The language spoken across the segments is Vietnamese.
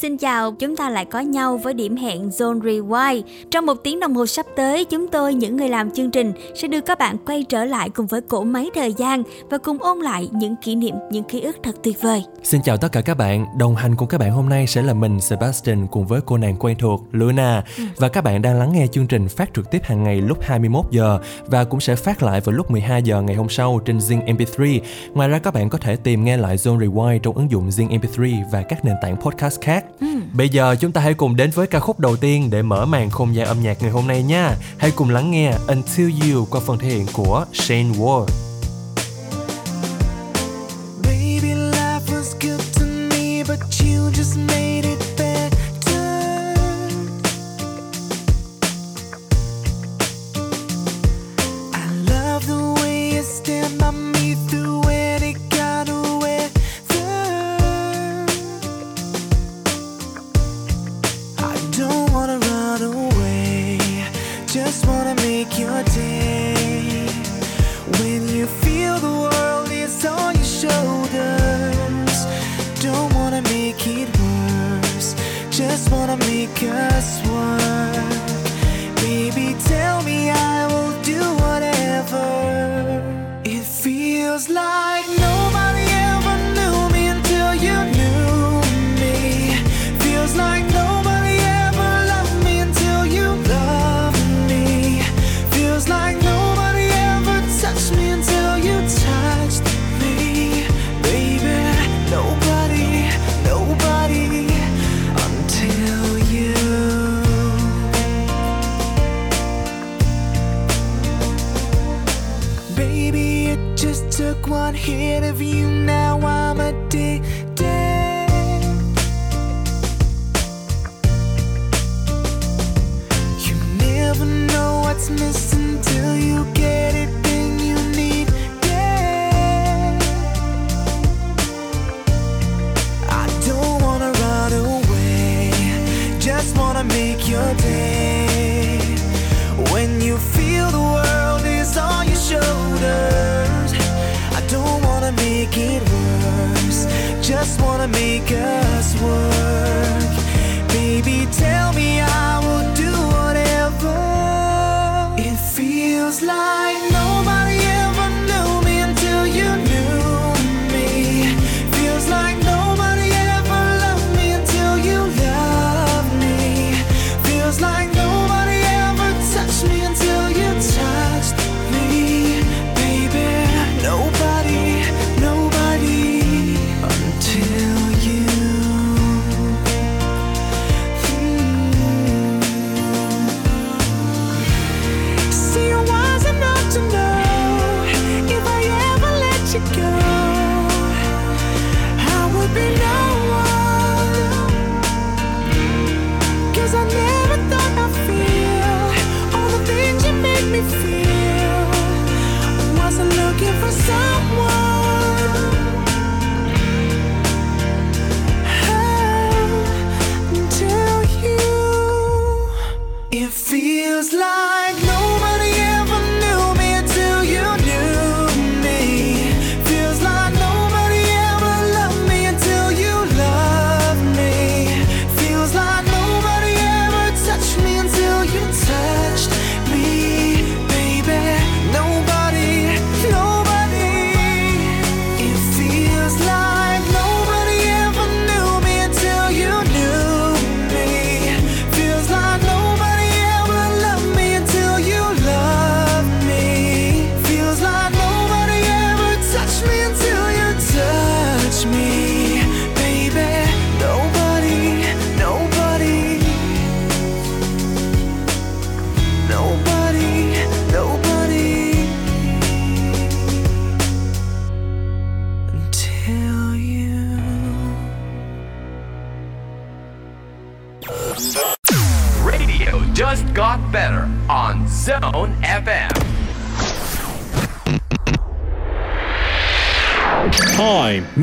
xin chào, chúng ta lại có nhau với điểm hẹn Zone Rewind. Trong một tiếng đồng hồ sắp tới, chúng tôi, những người làm chương trình, sẽ đưa các bạn quay trở lại cùng với cỗ máy thời gian và cùng ôn lại những kỷ niệm, những ký ức thật tuyệt vời. Xin chào tất cả các bạn, đồng hành cùng các bạn hôm nay sẽ là mình Sebastian cùng với cô nàng quen thuộc Luna ừ. và các bạn đang lắng nghe chương trình phát trực tiếp hàng ngày lúc 21 giờ và cũng sẽ phát lại vào lúc 12 giờ ngày hôm sau trên Zing MP3. Ngoài ra các bạn có thể tìm nghe lại Zone Rewind trong ứng dụng Zing MP3 và các nền tảng podcast khác. Ừ. Bây giờ chúng ta hãy cùng đến với ca khúc đầu tiên để mở màn không gian âm nhạc ngày hôm nay nha. Hãy cùng lắng nghe Until You qua phần thể hiện của Shane Ward. just wanna make your day when you feel the world is on your shoulders. Don't wanna make it worse, just wanna make us. kid if you. wanna make it.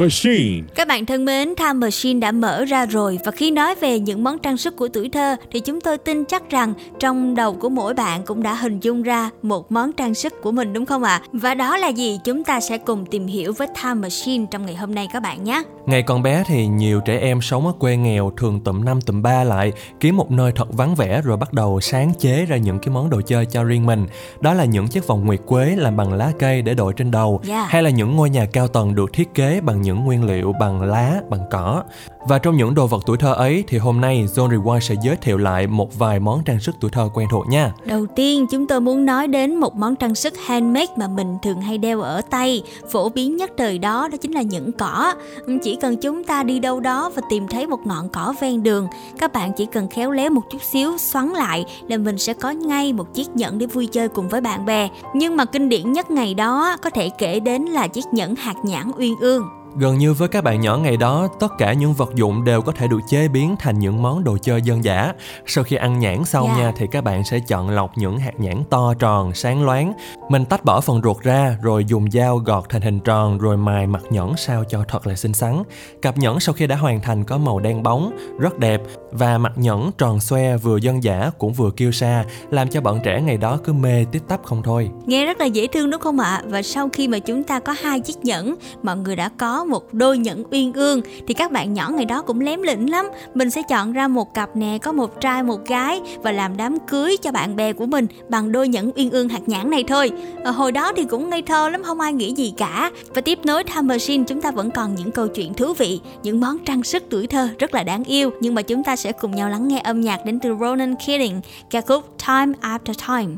Machine. Các bạn thân mến, Time Machine đã mở ra rồi và khi nói về những món trang sức của tuổi thơ thì chúng tôi tin chắc rằng trong đầu của mỗi bạn cũng đã hình dung ra một món trang sức của mình đúng không ạ? À? Và đó là gì? Chúng ta sẽ cùng tìm hiểu với Time Machine trong ngày hôm nay các bạn nhé. Ngày còn bé thì nhiều trẻ em sống ở quê nghèo thường tụm năm tụm ba lại kiếm một nơi thật vắng vẻ rồi bắt đầu sáng chế ra những cái món đồ chơi cho riêng mình. Đó là những chiếc vòng nguyệt quế làm bằng lá cây để đội trên đầu Yeah. hay là những ngôi nhà cao tầng được thiết kế bằng những nguyên liệu bằng lá, bằng cỏ. Và trong những đồ vật tuổi thơ ấy thì hôm nay John Rewind sẽ giới thiệu lại một vài món trang sức tuổi thơ quen thuộc nha. Đầu tiên chúng tôi muốn nói đến một món trang sức handmade mà mình thường hay đeo ở tay Phổ biến nhất thời đó đó chính là những cỏ ừ, Chỉ cần chúng ta đi đâu đó và tìm thấy một ngọn cỏ ven đường Các bạn chỉ cần khéo léo một chút xíu xoắn lại là mình sẽ có ngay một chiếc nhẫn để vui chơi cùng với bạn bè Nhưng mà kinh điển nhất ngày đó có thể kể đến là chiếc nhẫn hạt nhãn uyên ương Gần như với các bạn nhỏ ngày đó, tất cả những vật dụng đều có thể được chế biến thành những món đồ chơi dân dã. Sau khi ăn nhãn xong Dạ. nha thì các bạn sẽ chọn lọc những hạt nhãn to tròn, sáng loáng. Mình tách bỏ phần ruột ra rồi dùng dao gọt thành hình tròn rồi mài mặt nhẫn sao cho thật là xinh xắn. Cặp nhẫn sau khi đã hoàn thành có màu đen bóng, rất đẹp và mặt nhẫn tròn xoe vừa dân dã cũng vừa kiêu sa, làm cho bọn trẻ ngày đó cứ mê tiếp tắp không thôi. Nghe rất là dễ thương đúng không ạ? Và sau khi mà chúng ta có hai chiếc nhẫn, mọi người đã có một đôi nhẫn uyên ương thì các bạn nhỏ ngày đó cũng lém lĩnh lắm. Mình sẽ chọn ra một cặp nè, có một trai một gái và làm đám cưới cho bạn bè của mình bằng đôi nhẫn uyên ương hạt nhãn này thôi. à, hồi đó thì cũng ngây thơ lắm, không ai nghĩ gì cả. Và tiếp nối Time Machine chúng ta vẫn còn những câu chuyện thú vị, những món trang sức tuổi thơ rất là đáng yêu. Nhưng mà chúng ta sẽ cùng nhau lắng nghe âm nhạc đến từ Ronan Keating, ca khúc Time After Time.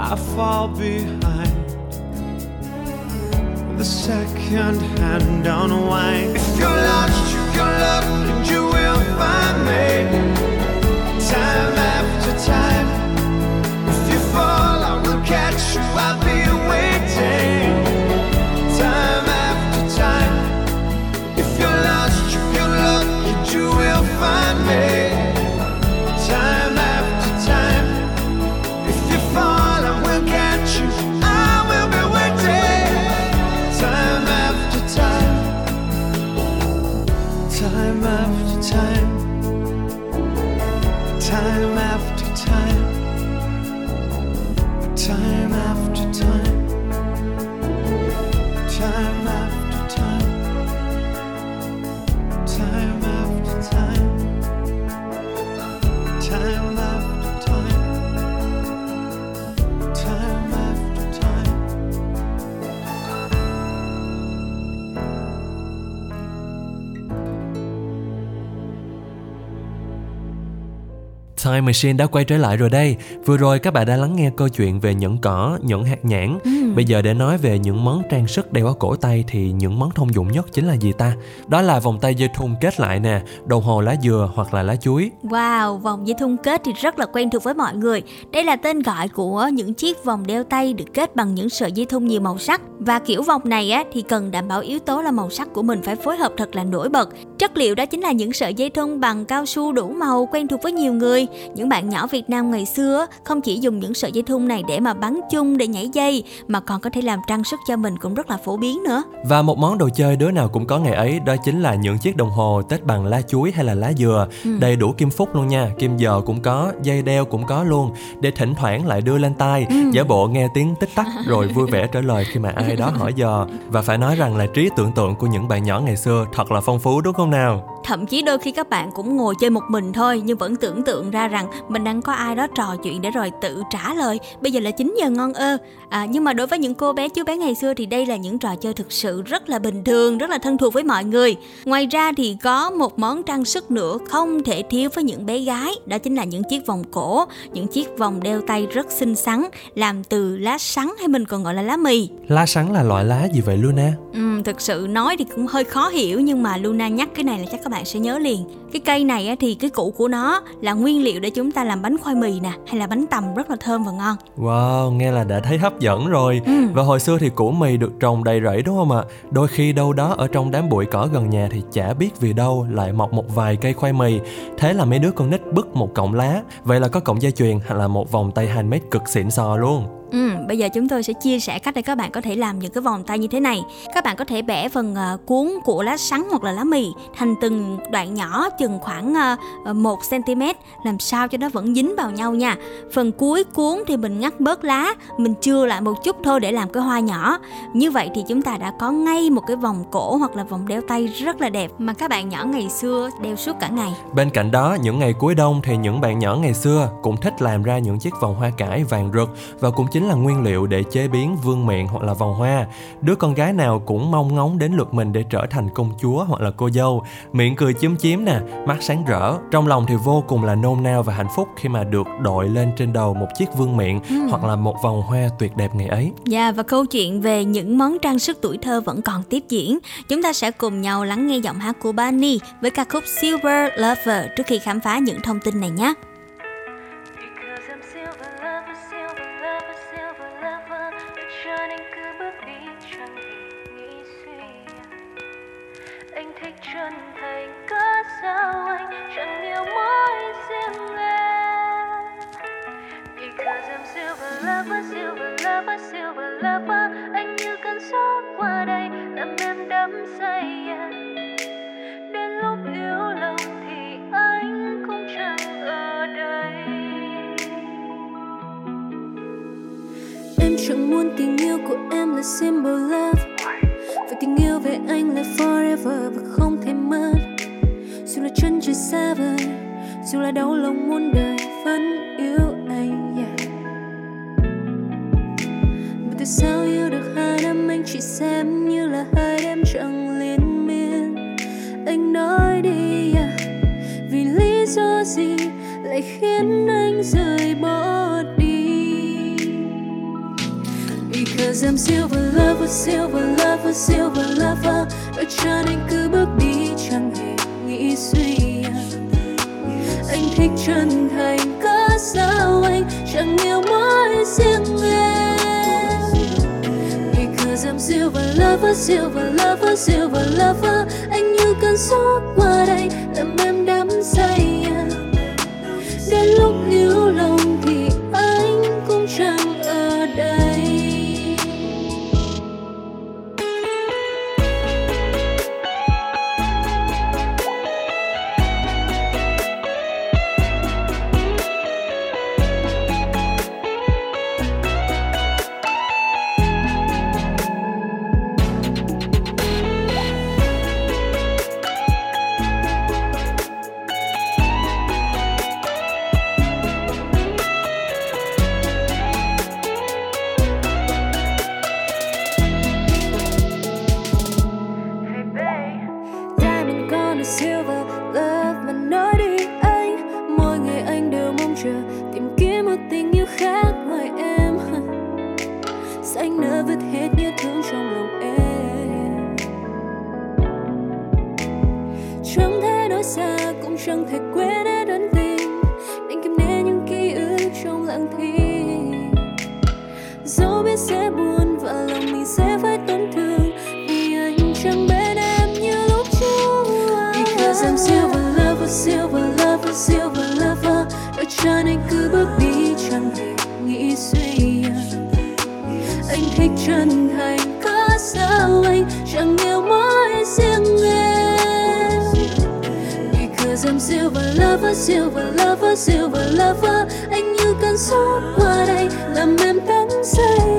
I fall behind the second hand unwind. If you're lost, you can look and you will find me. Time after time. If you fall, I will catch you. I'll be. Time Machine đã quay trở lại rồi đây. Vừa rồi các bạn đã lắng nghe câu chuyện về nhẫn cỏ, nhẫn hạt nhãn. Bây giờ để nói về những món trang sức đeo ở cổ tay thì những món thông dụng nhất chính là gì ta? Đó là vòng tay dây thun kết lại nè, đồng hồ lá dừa hoặc là lá chuối. Wow, vòng dây thun kết thì rất là quen thuộc với mọi người. Đây là tên gọi của những chiếc vòng đeo tay được kết bằng những sợi dây thun nhiều màu sắc. Và kiểu vòng này á thì cần đảm bảo yếu tố là màu sắc của mình phải phối hợp thật là nổi bật. Chất liệu đó chính là những sợi dây thun bằng cao su đủ màu quen thuộc với nhiều người. Những bạn nhỏ Việt Nam ngày xưa không chỉ dùng những sợi dây thun này để mà bắn chung để nhảy dây mà còn có thể làm trang sức cho mình cũng rất là phổ biến nữa. Và một món đồ chơi đứa nào cũng có ngày ấy đó chính là những chiếc đồng hồ tết bằng lá chuối hay là lá dừa. Đầy đủ kim phúc luôn nha, kim giờ cũng có, dây đeo cũng có luôn. Để thỉnh thoảng lại đưa lên tai, giả bộ nghe tiếng tích tắc rồi vui vẻ trả lời khi mà ai đó hỏi giờ. Và phải nói rằng là trí tưởng tượng của những bạn nhỏ ngày xưa thật là phong phú đúng không nào? Thậm chí đôi khi các bạn cũng ngồi chơi một mình thôi nhưng vẫn tưởng tượng ra rằng mình đang có ai đó trò chuyện để rồi tự trả lời. Bây giờ là 9 giờ ngon ơ. À, nhưng mà đối với những cô bé chú bé ngày xưa thì đây là những trò chơi thực sự rất là bình thường, rất là thân thuộc với mọi người. Ngoài ra thì có một món trang sức nữa không thể thiếu với những bé gái, đó chính là những chiếc vòng cổ, những chiếc vòng đeo tay rất xinh xắn làm từ lá sắn hay mình còn gọi là lá mì. Lá sắn là loại lá gì vậy Luna? Ừm, thực sự nói thì cũng hơi khó hiểu nhưng mà Luna nhắc cái này là chắc các bạn sẽ nhớ liền. Cái cây này thì cái củ của nó là nguyên liệu để chúng ta làm bánh khoai mì nè, hay là bánh tằm rất là thơm và ngon. Wow, nghe là đã thấy hấp dẫn rồi. Ừ. Và hồi xưa thì củ mì được trồng đầy rẫy đúng không ạ? Đôi khi đâu đó ở trong đám bụi cỏ gần nhà thì chả biết vì đâu lại mọc một vài cây khoai mì. Thế là mấy đứa con nít bứt một cọng lá. Vậy là có cọng dây chuyền hay là một vòng tay handmade cực xịn sò luôn. Ừ, bây giờ chúng tôi sẽ chia sẻ cách để các bạn có thể làm những cái vòng tay như thế này. Các bạn có thể bẻ phần uh, cuốn của lá sắn hoặc là lá mì thành từng đoạn nhỏ chừng khoảng uh, 1 cm làm sao cho nó vẫn dính vào nhau nha. Phần cuối cuốn thì mình ngắt bớt lá, mình chưa lại một chút thôi để làm cái hoa nhỏ. Như vậy thì chúng ta đã có ngay một cái vòng cổ hoặc là vòng đeo tay rất là đẹp mà các bạn nhỏ ngày xưa đeo suốt cả ngày. Bên cạnh đó, những ngày cuối đông thì những bạn nhỏ ngày xưa cũng thích làm ra những chiếc vòng hoa cải vàng rực và cũng chính là nguyên liệu để chế biến vương miện hoặc là vòng hoa. Đứa con gái nào cũng mong ngóng đến lượt mình để trở thành công chúa hoặc là cô dâu. Miệng cười chúm chím nè, mắt sáng rỡ. Trong lòng thì vô cùng là nôn nao và hạnh phúc khi mà được đội lên trên đầu một chiếc vương miện hoặc là một vòng hoa tuyệt đẹp ngày ấy. Dạ và câu chuyện về những món trang sức tuổi thơ vẫn còn tiếp diễn. Chúng ta sẽ cùng nhau lắng nghe giọng hát của Bunny với ca khúc Silver Lover trước khi khám phá những thông tin này nhé. Là symbol love. Và tình yêu về anh là forever và không thể mất. Dù là chân trời xa vời, Dù là đau lòng muôn đời vẫn làm em đắm say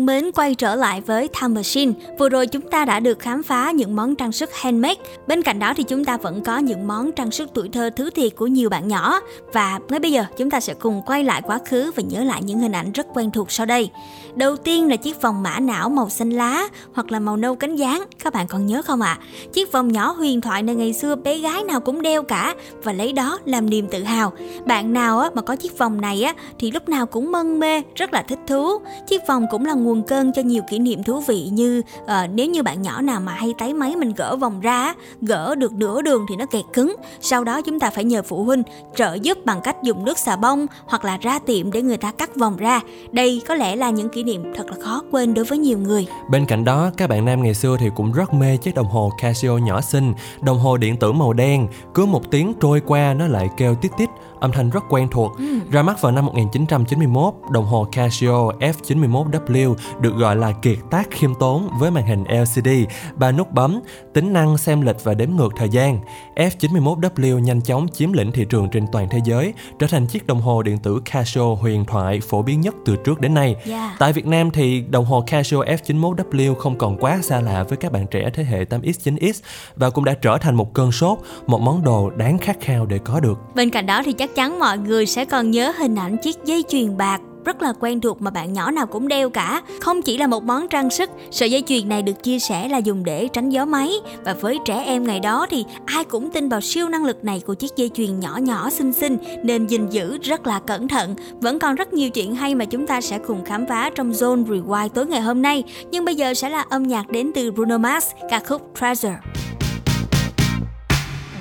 thân mến, quay trở lại với Time Machine. Vừa rồi chúng ta đã được khám phá những món trang sức handmade. Bên cạnh đó thì chúng ta vẫn có những món trang sức tuổi thơ thứ thiệt của nhiều bạn nhỏ. Và ngay bây giờ chúng ta sẽ cùng quay lại quá khứ và nhớ lại những hình ảnh rất quen thuộc sau đây. Đầu tiên là chiếc vòng mã não màu xanh lá hoặc là màu nâu cánh gián. Các bạn còn nhớ không ạ? À? Chiếc vòng nhỏ huyền thoại này ngày xưa bé gái nào cũng đeo cả và lấy đó làm niềm tự hào. Bạn nào á, mà có chiếc vòng này á, thì lúc nào cũng mân mê, rất là thích thú. Chiếc vòng cũng là nguồn cơn cho nhiều kỷ niệm thú vị như à, nếu như bạn nhỏ nào mà hay tái máy mình gỡ vòng ra gỡ được nửa đường thì nó kẹt cứng. Sau đó chúng ta phải nhờ phụ huynh trợ giúp bằng cách dùng nước xà bông hoặc là ra tiệm để người ta cắt vòng ra. Đây có lẽ là những kỷ niệm thật là khó quên đối với nhiều người. Bên cạnh đó, các bạn nam ngày xưa thì cũng rất mê chiếc đồng hồ Casio nhỏ xinh, đồng hồ điện tử màu đen, cứ một tiếng trôi qua nó lại kêu tít tít, âm thanh rất quen thuộc. Ra mắt vào năm 1991, đồng hồ Casio F91W được gọi là kiệt tác khiêm tốn với màn hình LCD, ba nút bấm, tính năng xem lịch và đếm ngược thời gian. F91W nhanh chóng chiếm lĩnh thị trường trên toàn thế giới, trở thành chiếc đồng hồ điện tử Casio huyền thoại phổ biến nhất từ trước đến nay. Yeah. Tại Việt Nam thì đồng hồ Casio F91W không còn quá xa lạ với các bạn trẻ thế hệ 8X, 9X và cũng đã trở thành một cơn sốt, một món đồ đáng khát khao để có được. Bên cạnh đó thì chắc chắc chắn mọi người sẽ còn nhớ hình ảnh chiếc dây chuyền bạc rất là quen thuộc mà bạn nhỏ nào cũng đeo cả. Không chỉ là một món trang sức, sợi dây chuyền này được chia sẻ là dùng để tránh gió máy và với trẻ em ngày đó thì ai cũng tin vào siêu năng lực này của chiếc dây chuyền nhỏ nhỏ xinh xinh nên gìn giữ rất là cẩn thận. Vẫn còn rất nhiều chuyện hay mà chúng ta sẽ cùng khám phá trong Zone Rewind tối ngày hôm nay. Nhưng bây giờ sẽ là âm nhạc đến từ Bruno Mars, ca khúc Treasure.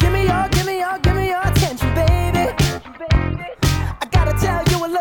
Give me your,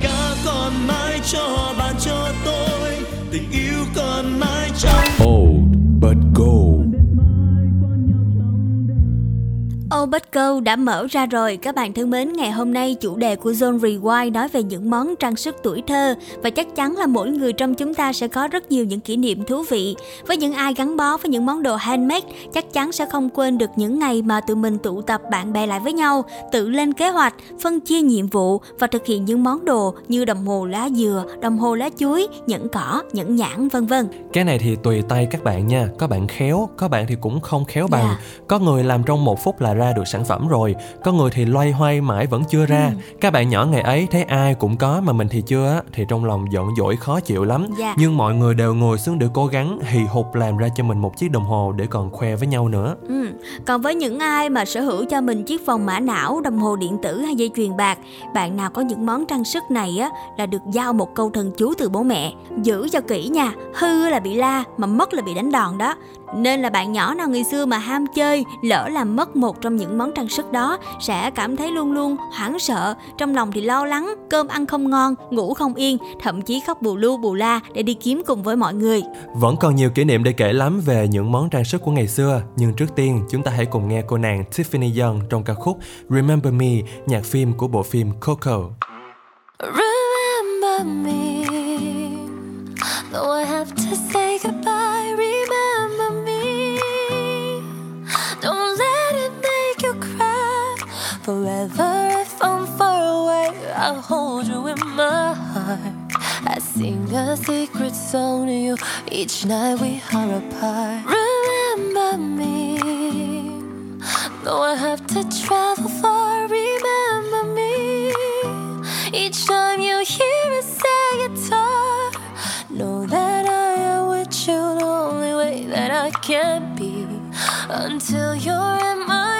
cả con còn mãi cho But Go đã mở ra rồi. Các bạn thân mến ngày hôm nay chủ đề của Zone Rewind nói về những món trang sức tuổi thơ. Và chắc chắn là mỗi người trong chúng ta sẽ có rất nhiều những kỷ niệm thú vị. Với những ai gắn bó với những món đồ handmade chắc chắn sẽ không quên được những ngày mà tụi mình tụ tập bạn bè lại với nhau tự lên kế hoạch phân chia nhiệm vụ và thực hiện những món đồ như đồng hồ lá dừa đồng hồ lá chuối nhẫn cỏ nhẫn nhãn vân vân. Cái này thì tùy tay các bạn nha. Có bạn khéo, có bạn thì cũng không khéo bằng. Dạ. Có người làm trong một phút là ra được sản phẩm rồi Có người thì loay hoay mãi vẫn chưa ra Ừ. Các bạn nhỏ ngày ấy thấy ai cũng có mà mình thì chưa á Thì trong lòng giận dỗi khó chịu lắm Dạ. Nhưng mọi người đều ngồi xuống để cố gắng hì hục làm ra cho mình một chiếc đồng hồ để còn khoe với nhau nữa Ừ. Còn với những ai mà sở hữu cho mình chiếc vòng mã não, đồng hồ điện tử hay dây chuyền bạc, bạn nào có những món trang sức này á là được giao một câu thần chú từ bố mẹ. Giữ cho kỹ nha, hư là bị la, mà mất là bị đánh đòn đó. Nên là bạn nhỏ nào ngày xưa mà ham chơi, lỡ làm mất một trong những món trang sức đó sẽ cảm thấy luôn luôn hoảng sợ, trong lòng thì lo lắng, cơm ăn không ngon, ngủ không yên, thậm chí khóc bù lu bù la để đi kiếm cùng với mọi người. Vẫn còn nhiều kỷ niệm để kể lắm về những món trang sức của ngày xưa Nhưng trước tiên chúng ta hãy cùng nghe cô nàng Tiffany Young trong ca khúc Remember Me, nhạc phim của bộ phim Coco Remember me, hold you in my heart. I sing a secret song to you each night we are apart. Remember me, though I have to travel far. Remember me. Each time you hear a sad guitar, know that I am with you the only way that I can be until you're in my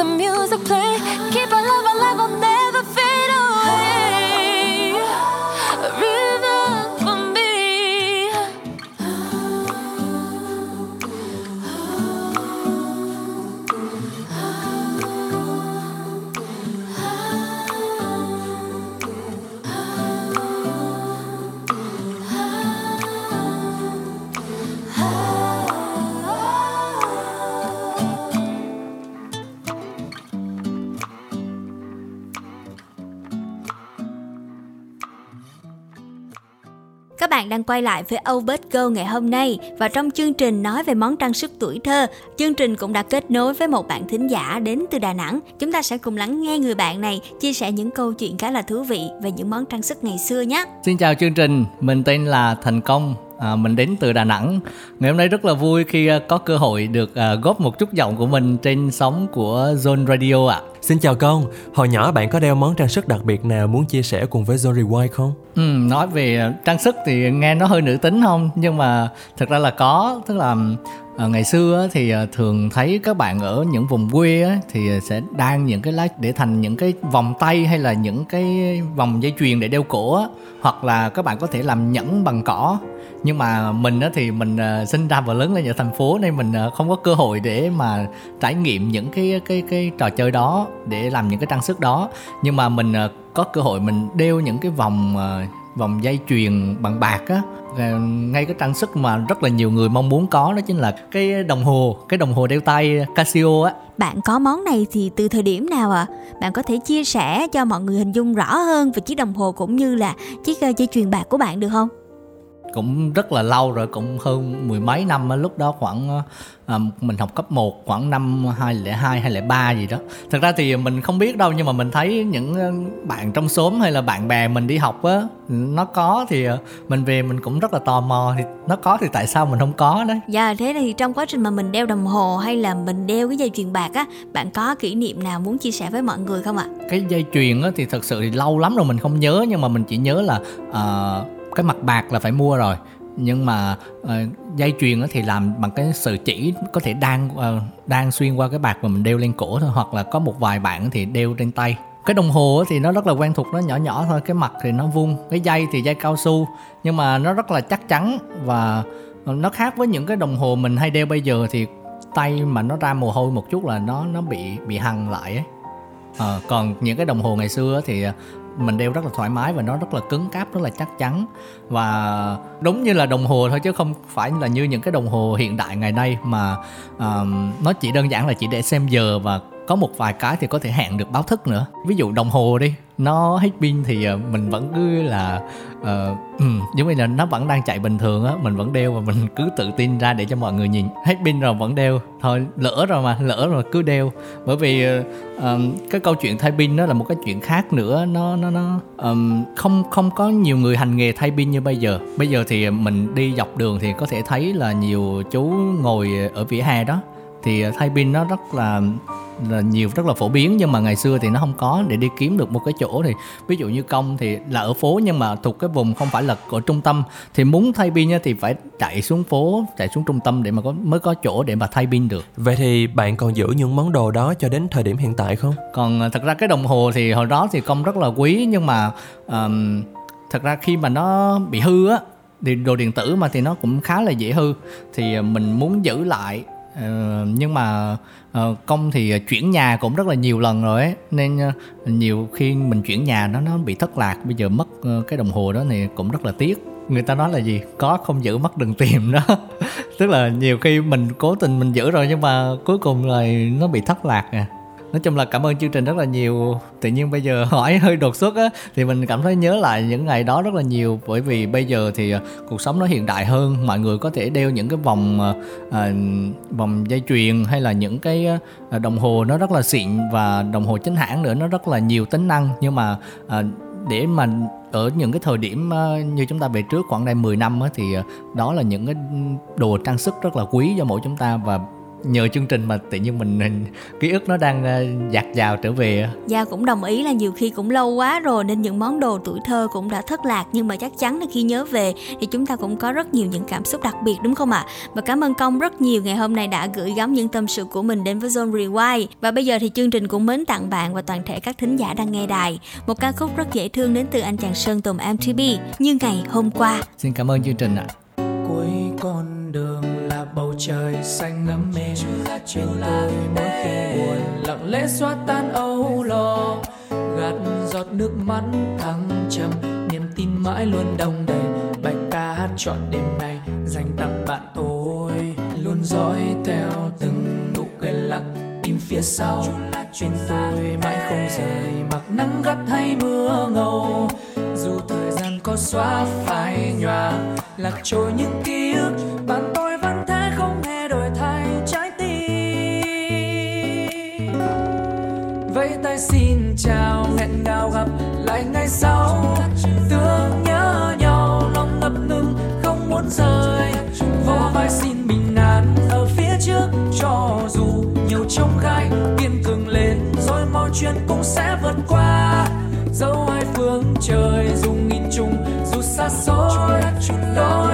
the music play, quay lại với Obert Go ngày hôm nay và trong chương trình nói về món trang sức tuổi thơ, chương trình cũng đã kết nối với một bạn thính giả đến từ Đà Nẵng. Chúng ta sẽ cùng lắng nghe người bạn này chia sẻ những câu chuyện khá là thú vị về những món trang sức ngày xưa nhé. Xin chào chương trình, mình tên là Thành Công, à, mình đến từ Đà Nẵng. Ngày hôm nay rất là vui khi à, có cơ hội được à, góp một chút giọng của mình trên sóng của Zone Radio ạ. Xin chào con, hồi nhỏ bạn có đeo món trang sức đặc biệt nào muốn chia sẻ cùng với Zoe White không? Ừ, nói về trang sức thì nghe nó hơi nữ tính không, nhưng mà thật ra là có, tức là à, ngày xưa thì ờ, thường thấy các bạn ở những vùng quê thì sẽ đan những cái lá để thành những cái vòng tay hay là những cái vòng dây chuyền để đeo cổ hoặc là các bạn có thể làm nhẫn bằng cỏ. Nhưng mà mình thì mình ờ, sinh ra và lớn lên ở thành phố nên mình không có cơ hội để mà trải nghiệm những cái cái cái trò chơi đó để làm những cái trang sức đó. Nhưng mà mình có cơ hội mình đeo những cái vòng vòng dây chuyền bằng bạc á ngay cái trang sức mà rất là nhiều người mong muốn có đó chính là cái đồng hồ, cái đồng hồ đeo tay Casio á Bạn có món này thì từ thời điểm nào ạ? Bạn có thể chia sẻ cho mọi người hình dung rõ hơn về chiếc đồng hồ cũng như là chiếc ờ, dây chuyền bạc của bạn được không? Cũng rất là lâu rồi cũng hơn mười mấy năm lúc đó khoảng à, mình học cấp 1 khoảng năm 2002 2003 gì đó thật ra thì mình không biết đâu nhưng mà mình thấy những ờ, bạn trong xóm hay là bạn bè mình đi học á nó có thì ờ, mình về mình cũng rất là tò mò thì nó có thì tại sao mình không có đấy Dạ thế thì trong quá trình mà mình đeo đồng hồ hay là mình đeo cái dây chuyền bạc á, bạn có kỷ niệm nào muốn chia sẻ với mọi người không ạ? cái dây chuyền á thì thật sự thì lâu lắm rồi mình không nhớ nhưng mà mình chỉ nhớ là ờ, cái mặt bạc là phải mua rồi. Nhưng mà uh, dây chuyền thì làm bằng cái sợi chỉ có thể đang uh, ờ, đang xuyên qua cái bạc mà mình đeo lên cổ thôi hoặc là có một vài bạn thì đeo trên tay. Cái đồng hồ thì nó rất là quen thuộc nó nhỏ nhỏ thôi cái mặt thì nó vuông cái dây thì dây cao su nhưng mà nó rất là chắc chắn và nó khác với những cái đồng hồ mình hay đeo bây giờ thì tay mà nó ra mồ hôi một chút là nó nó bị bị hằn lại ấy. À, còn những cái đồng hồ ngày xưa thì mình đeo rất là thoải mái và nó rất là cứng cáp rất là chắc chắn. Và đúng như là đồng hồ thôi chứ không phải là như những cái đồng hồ hiện đại ngày nay mà um, nó chỉ đơn giản là chỉ để xem giờ và có một vài cái thì có thể hẹn được báo thức nữa. Ví dụ đồng hồ đi nó hết pin thì ờ, mình vẫn cứ là uh, ừ, giống như là nó vẫn đang chạy bình thường á mình vẫn đeo và mình cứ tự tin ra để cho mọi người nhìn. Hết pin rồi vẫn đeo. Thôi lỡ rồi mà lỡ rồi cứ đeo. Bởi vì ờ, cái câu chuyện thay pin nó là một cái chuyện khác nữa. Nó nó nó um, không không có nhiều người hành nghề thay pin như bây giờ. Bây giờ thì mình đi dọc đường thì có thể thấy là nhiều chú ngồi ở vỉa hè đó thì thay pin nó rất là là nhiều rất là phổ biến nhưng mà ngày xưa thì nó không có. Để đi kiếm được một cái chỗ thì ví dụ như công thì là ở phố nhưng mà thuộc cái vùng không phải là ở trung tâm. Thì muốn thay pin thì phải chạy xuống phố chạy xuống trung tâm để mà có mới có chỗ để mà thay pin được. Vậy thì bạn còn giữ những món đồ đó cho đến thời điểm hiện tại không? còn à, thật ra cái đồng hồ thì hồi đó thì công rất là quý nhưng mà ờm, thật ra khi mà nó bị hư á thì đồ điện tử mà thì nó cũng khá là dễ hư. Thì à, mình muốn giữ lại Ờ, nhưng mà ờ, công thì chuyển nhà cũng rất là nhiều lần rồi ấy. Nên ờ, nhiều khi mình chuyển nhà nó nó bị thất lạc, bây giờ mất cái đồng hồ đó thì cũng rất là tiếc. Người ta nói là gì? Có không giữ mất đừng tìm đó. Tức là nhiều khi mình cố tình mình giữ rồi nhưng mà cuối cùng là nó bị thất lạc à nói chung là cảm ơn chương trình rất là nhiều. Tự nhiên bây giờ hỏi hơi đột xuất á thì mình cảm thấy nhớ lại những ngày đó rất là nhiều. Bởi vì bây giờ thì à, cuộc sống nó hiện đại hơn. Mọi người có thể đeo những cái vòng ờ, vòng dây chuyền hay là những cái ờ, đồng hồ nó rất là xịn và đồng hồ chính hãng nữa nó rất là nhiều tính năng. Nhưng mà ờ, để mà ở những cái thời điểm như chúng ta về trước khoảng đây 10 năm thì đó là những cái đồ trang sức rất là quý cho mỗi chúng ta. Và nhờ chương trình mà tự nhiên mình, mình ký ức nó đang ờ, dạt dào trở về. Gia cũng đồng ý là nhiều khi cũng lâu quá rồi nên những món đồ tuổi thơ cũng đã thất lạc nhưng mà chắc chắn là khi nhớ về thì chúng ta cũng có rất nhiều những cảm xúc đặc biệt đúng không ạ? Và cảm ơn Công rất nhiều ngày hôm nay đã gửi gắm những tâm sự của mình đến với Zone Rewind. Và bây giờ thì chương trình cũng mến tặng bạn và toàn thể các thính giả đang nghe đài một ca khúc rất dễ thương đến từ anh chàng Sơn Tùng MTV như ngày hôm qua. xin cảm ơn chương trình ạ cuối con đường là bầu trời xanh ngắm mê. Bên tôi mỗi khi buồn, lặng lẽ xóa tan âu lo. Gạt giọt nước mắt thăng trầm, niềm tin mãi luôn đông đầy. Bài ca hát chọn đêm nay, dành tặng bạn tôi. Luôn dõi theo từng nụ cười lặng tim phía sau. Chuyện tôi mãi không rời, mặc nắng gắt hay mưa ngâu dù thời gian có xóa phai nhòa lạc trôi những ký ức, bạn tôi vẫn thế không hề đổi thay trái tim. Vẫy tay xin chào hẹn ngào gặp lại ngày sau. Tương nhớ nhau, lòng ngập ngừng, không muốn rời. Vỗ vai xin bình an ở phía trước, cho dù nhiều trông gai, kiên cường lên, rồi mọi chuyện cũng sẽ vượt qua. Dẫu hai phương trời dù dù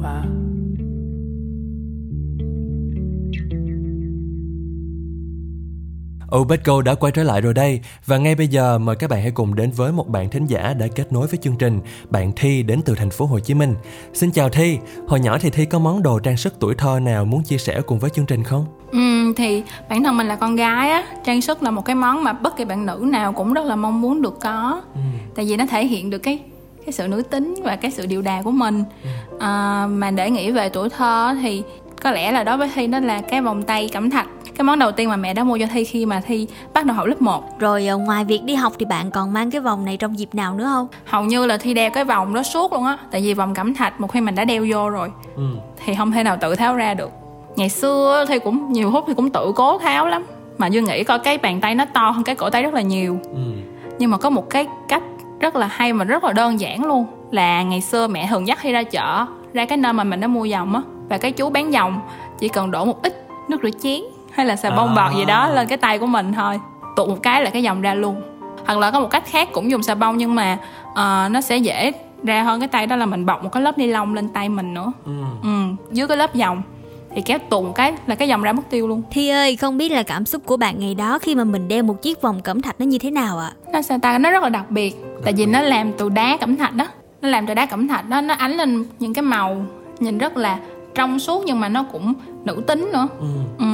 qua Obetgo đã quay trở lại rồi đây. Và ngay bây giờ mời các bạn hãy cùng đến với một bạn thính giả đã kết nối với chương trình, bạn Thi đến từ thành phố Hồ Chí Minh. Xin chào Thi, hồi nhỏ thì Thi có món đồ trang sức tuổi thơ nào muốn chia sẻ cùng với chương trình không? Ừ, thì bản thân mình là con gái á trang sức là một cái món mà bất kỳ bạn nữ nào cũng rất là mong muốn được có. Tại vì nó thể hiện được cái cái sự nữ tính và cái sự điệu đà của mình. À, mà để nghĩ về tuổi thơ thì có lẽ là đối với thi đó là cái vòng tay cẩm thạch cái món đầu tiên mà mẹ đã mua cho thi khi mà thi bắt đầu học lớp 1 Rồi ờ, ngoài việc đi học thì bạn còn mang cái vòng này trong dịp nào nữa không? hầu như là thi đeo cái vòng đó suốt luôn á tại vì vòng cẩm thạch một khi mình đã đeo vô rồi thì không thể nào tự tháo ra được. Ngày xưa thì cũng nhiều lúc thì cũng tự cố tháo lắm mà duy nghĩ coi cái bàn tay nó to hơn cái cổ tay rất là nhiều. Nhưng mà có một cái cách rất là hay mà rất là đơn giản luôn là ngày xưa mẹ thường dắt khi ra chợ ra cái nơi mà mình đã mua dòng á và cái chú bán dòng chỉ cần đổ một ít nước rửa chén hay là xà bông À. bọt gì đó lên cái tay của mình thôi tụt một cái là cái dòng ra luôn hoặc là có một cách khác cũng dùng xà bông nhưng mà ờ, nó sẽ dễ ra hơn cái tay đó là mình bọc một cái lớp ni lông lên tay mình nữa ừ. dưới cái lớp dòng thì kéo một cái là cái dòng ra mất tiêu luôn. Thi ơi, không biết là cảm xúc của bạn ngày đó khi mà mình đeo một chiếc vòng cẩm thạch nó như thế nào ạ? nó sao ta? Nó rất là đặc biệt. Tại vì nó làm từ đá cẩm thạch đó. Nó làm từ đá cẩm thạch đó. Nó ánh lên những cái màu nhìn rất là trong suốt nhưng mà nó cũng nữ tính nữa. Ừ.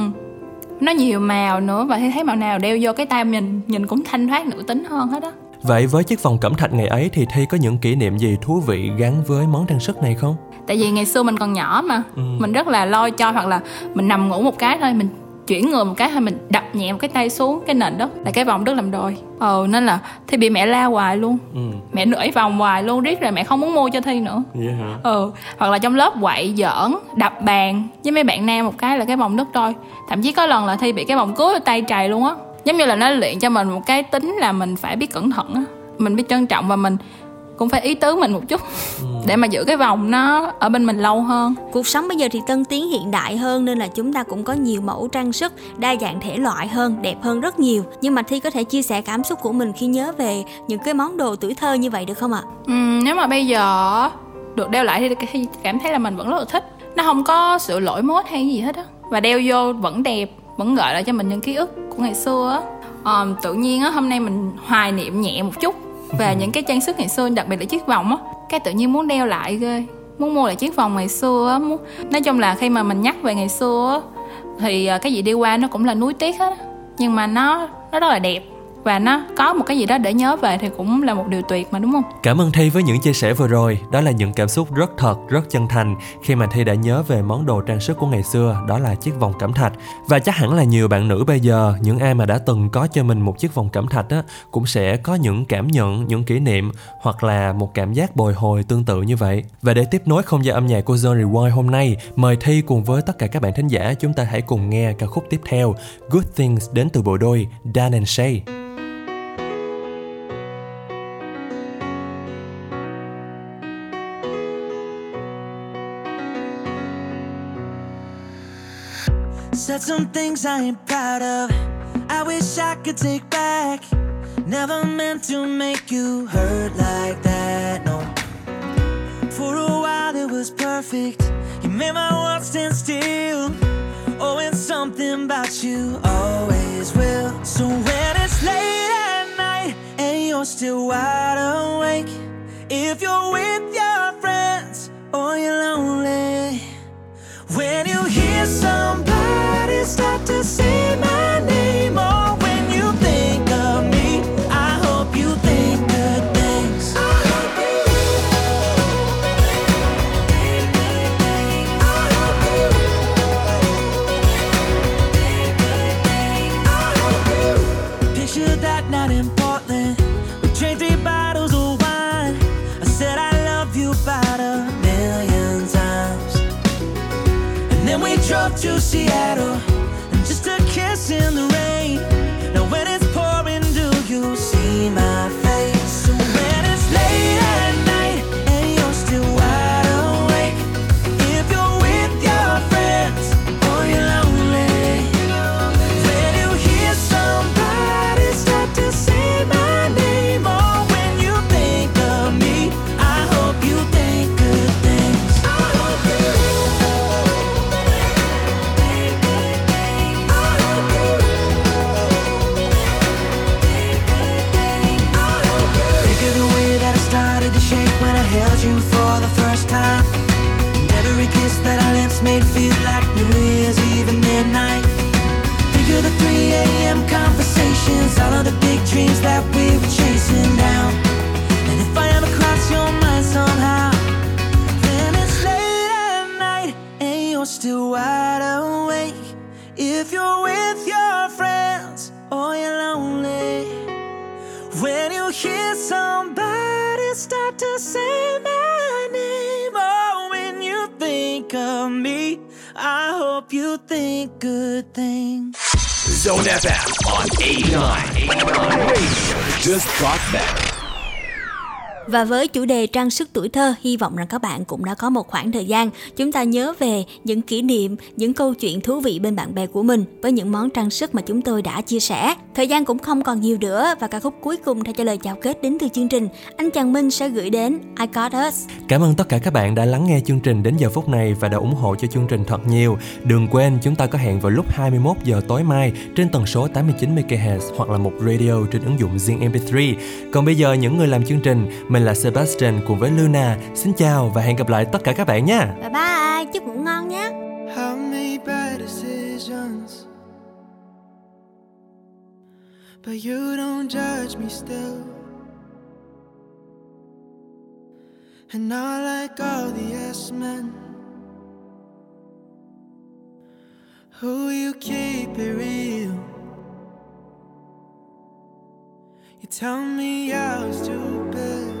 nó nhiều màu nữa và thấy màu nào đeo vô cái tay mình nhìn cũng thanh thoát nữ tính hơn hết á. Vậy với chiếc vòng cẩm thạch ngày ấy thì Thi có những kỷ niệm gì thú vị gắn với món trang sức này không? Tại vì ngày xưa mình còn nhỏ mà. Mình rất là lôi cho hoặc là mình nằm ngủ một cái thôi mình chuyển người một cái thôi mình đập nhẹ một cái tay xuống cái nền đất là cái vòng đất làm đôi ờ nên là thi bị mẹ la hoài luôn. Mẹ đuổi vòng hoài luôn riết rồi mẹ không muốn mua cho thi nữa. Hả? ừ hoặc là trong lớp quậy giỡn đập bàn với mấy bạn nam một cái là cái vòng đất trôi thậm chí có lần là thi bị cái vòng cưới ở tay trầy luôn á. Giống như là nó luyện cho mình một cái tính là mình phải biết cẩn thận á. Mình biết trân trọng và mình cũng phải ý tứ mình một chút. Để mà giữ cái vòng nó ở bên mình lâu hơn. Cuộc sống bây giờ thì tân tiến hiện đại hơn nên là chúng ta cũng có nhiều mẫu trang sức đa dạng thể loại hơn, đẹp hơn rất nhiều. Nhưng mà Thi có thể chia sẻ cảm xúc của mình khi nhớ về những cái món đồ tuổi thơ như vậy được không ạ? Ừm, nếu mà bây giờ được đeo lại thì cảm thấy là mình vẫn rất là thích. Nó không có sự lỗi mốt hay gì hết á. Và đeo vô vẫn đẹp vẫn gợi lại cho mình những ký ức của ngày xưa á. Ờm, tự nhiên á hôm nay mình hoài niệm nhẹ một chút về những cái trang sức ngày xưa đặc biệt là chiếc vòng á cái tự nhiên muốn đeo lại ghê. Muốn mua lại chiếc vòng ngày xưa á muốn... nói chung là khi mà mình nhắc về ngày xưa á thì à, cái gì đi qua nó cũng là núi tiếc hết á. nhưng mà nó nó rất là đẹp và nó có một cái gì đó để nhớ về thì cũng là một điều tuyệt mà đúng không Cảm ơn Thi với những chia sẻ vừa rồi. Đó là những cảm xúc rất thật, rất chân thành khi mà Thi đã nhớ về món đồ trang sức của ngày xưa, đó là chiếc vòng cẩm thạch. Và chắc hẳn là nhiều bạn nữ bây giờ, những ai mà đã từng có cho mình một chiếc vòng cẩm thạch á, cũng sẽ có những cảm nhận, những kỷ niệm hoặc là một cảm giác bồi hồi tương tự như vậy. Và để tiếp nối không gian âm nhạc của Zone Rewind hôm nay, mời Thi cùng với tất cả các bạn thính giả chúng ta hãy cùng nghe ca khúc tiếp theo Good Things đến từ bộ đôi Dan and Shay. Said some things I ain't proud of. I wish I could take back. Never meant to make you hurt like that, no. For a while it was perfect. You made my world stand still. Oh, and something about you always will. So when it's late at night and you're still wide awake, if you're with your friends or you're lonely, when you hear somebody start to say my name, when somebody start to say my name, or when you think of me, I hope you think good things. Zone FM on 89. 89 Radio just got better. Và với chủ đề trang sức tuổi thơ, hy vọng rằng các bạn cũng đã có một khoảng thời gian chúng ta nhớ về những kỷ niệm, những câu chuyện thú vị bên bạn bè của mình với những món trang sức mà chúng tôi đã chia sẻ. Thời gian cũng không còn nhiều nữa và ca khúc cuối cùng theo cho lời chào kết đến từ chương trình, anh chàng Minh sẽ gửi đến I Got Us. Cảm ơn tất cả các bạn đã lắng nghe chương trình đến giờ phút này và đã ủng hộ cho chương trình thật nhiều. Đừng quên chúng ta có hẹn vào lúc 21 giờ tối mai trên tần số 89 MHz hoặc là một radio trên ứng dụng Zing MP3. Còn bây giờ những người làm chương trình, mình là Sebastian cùng với Luna. Xin chào và hẹn gặp lại tất cả các bạn nha. Bye bye, chúc ngủ ngon nhé. How many bad decisions? But you don't judge me still. And not like all the yes men. Who you keep it real. You tell me I was stupid. Though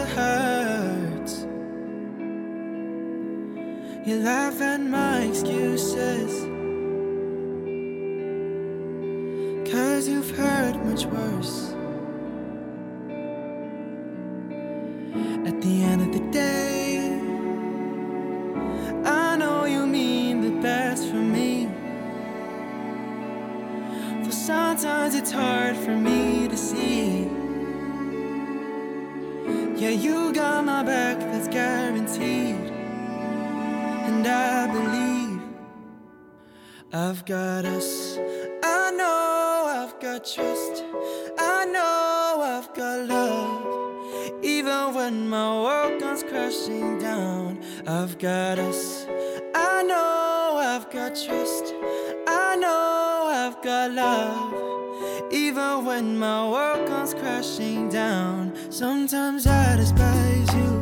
it hurts. You laugh at my excuses. Cause you've heard much worse. At the end of the day, I know you mean the best for me. Though sometimes it's hard for me I've got us. I know I've got trust. I know I've got love. Even when my world comes crashing down, I've got us. I know I've got trust. I know I've got love. Even when my world comes crashing down, sometimes I despise you.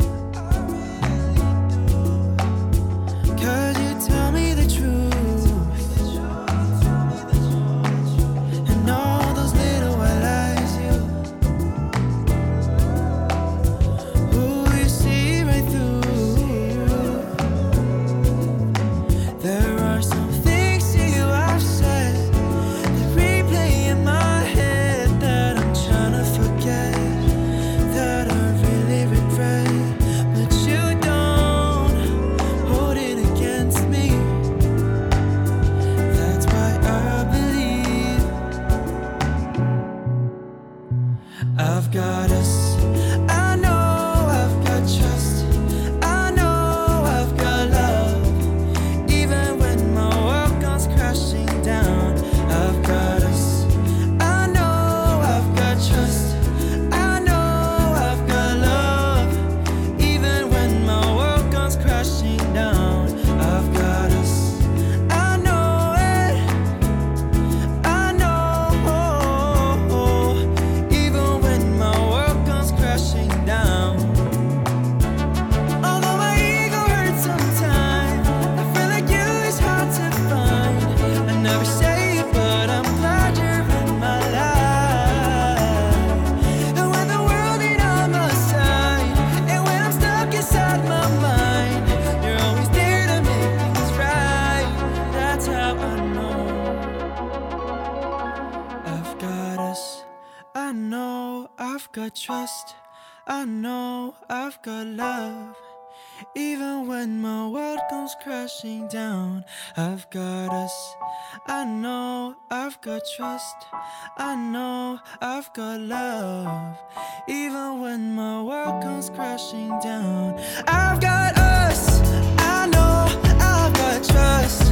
Even when my world comes crashing down, I've got us. I know I've got trust. I know I've got love. Even when my world comes crashing down, I've got us. I know I've got trust.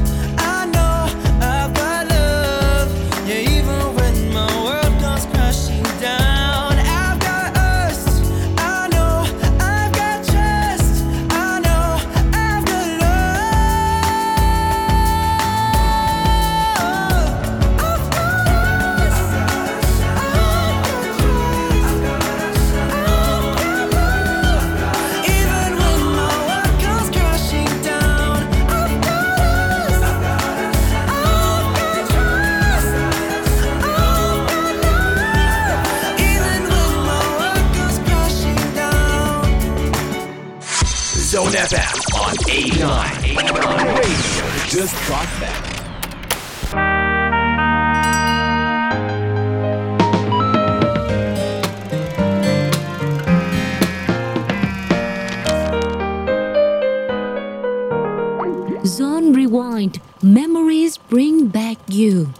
89. 89 Radio just got better. Zone Rewind. Memories bring back you.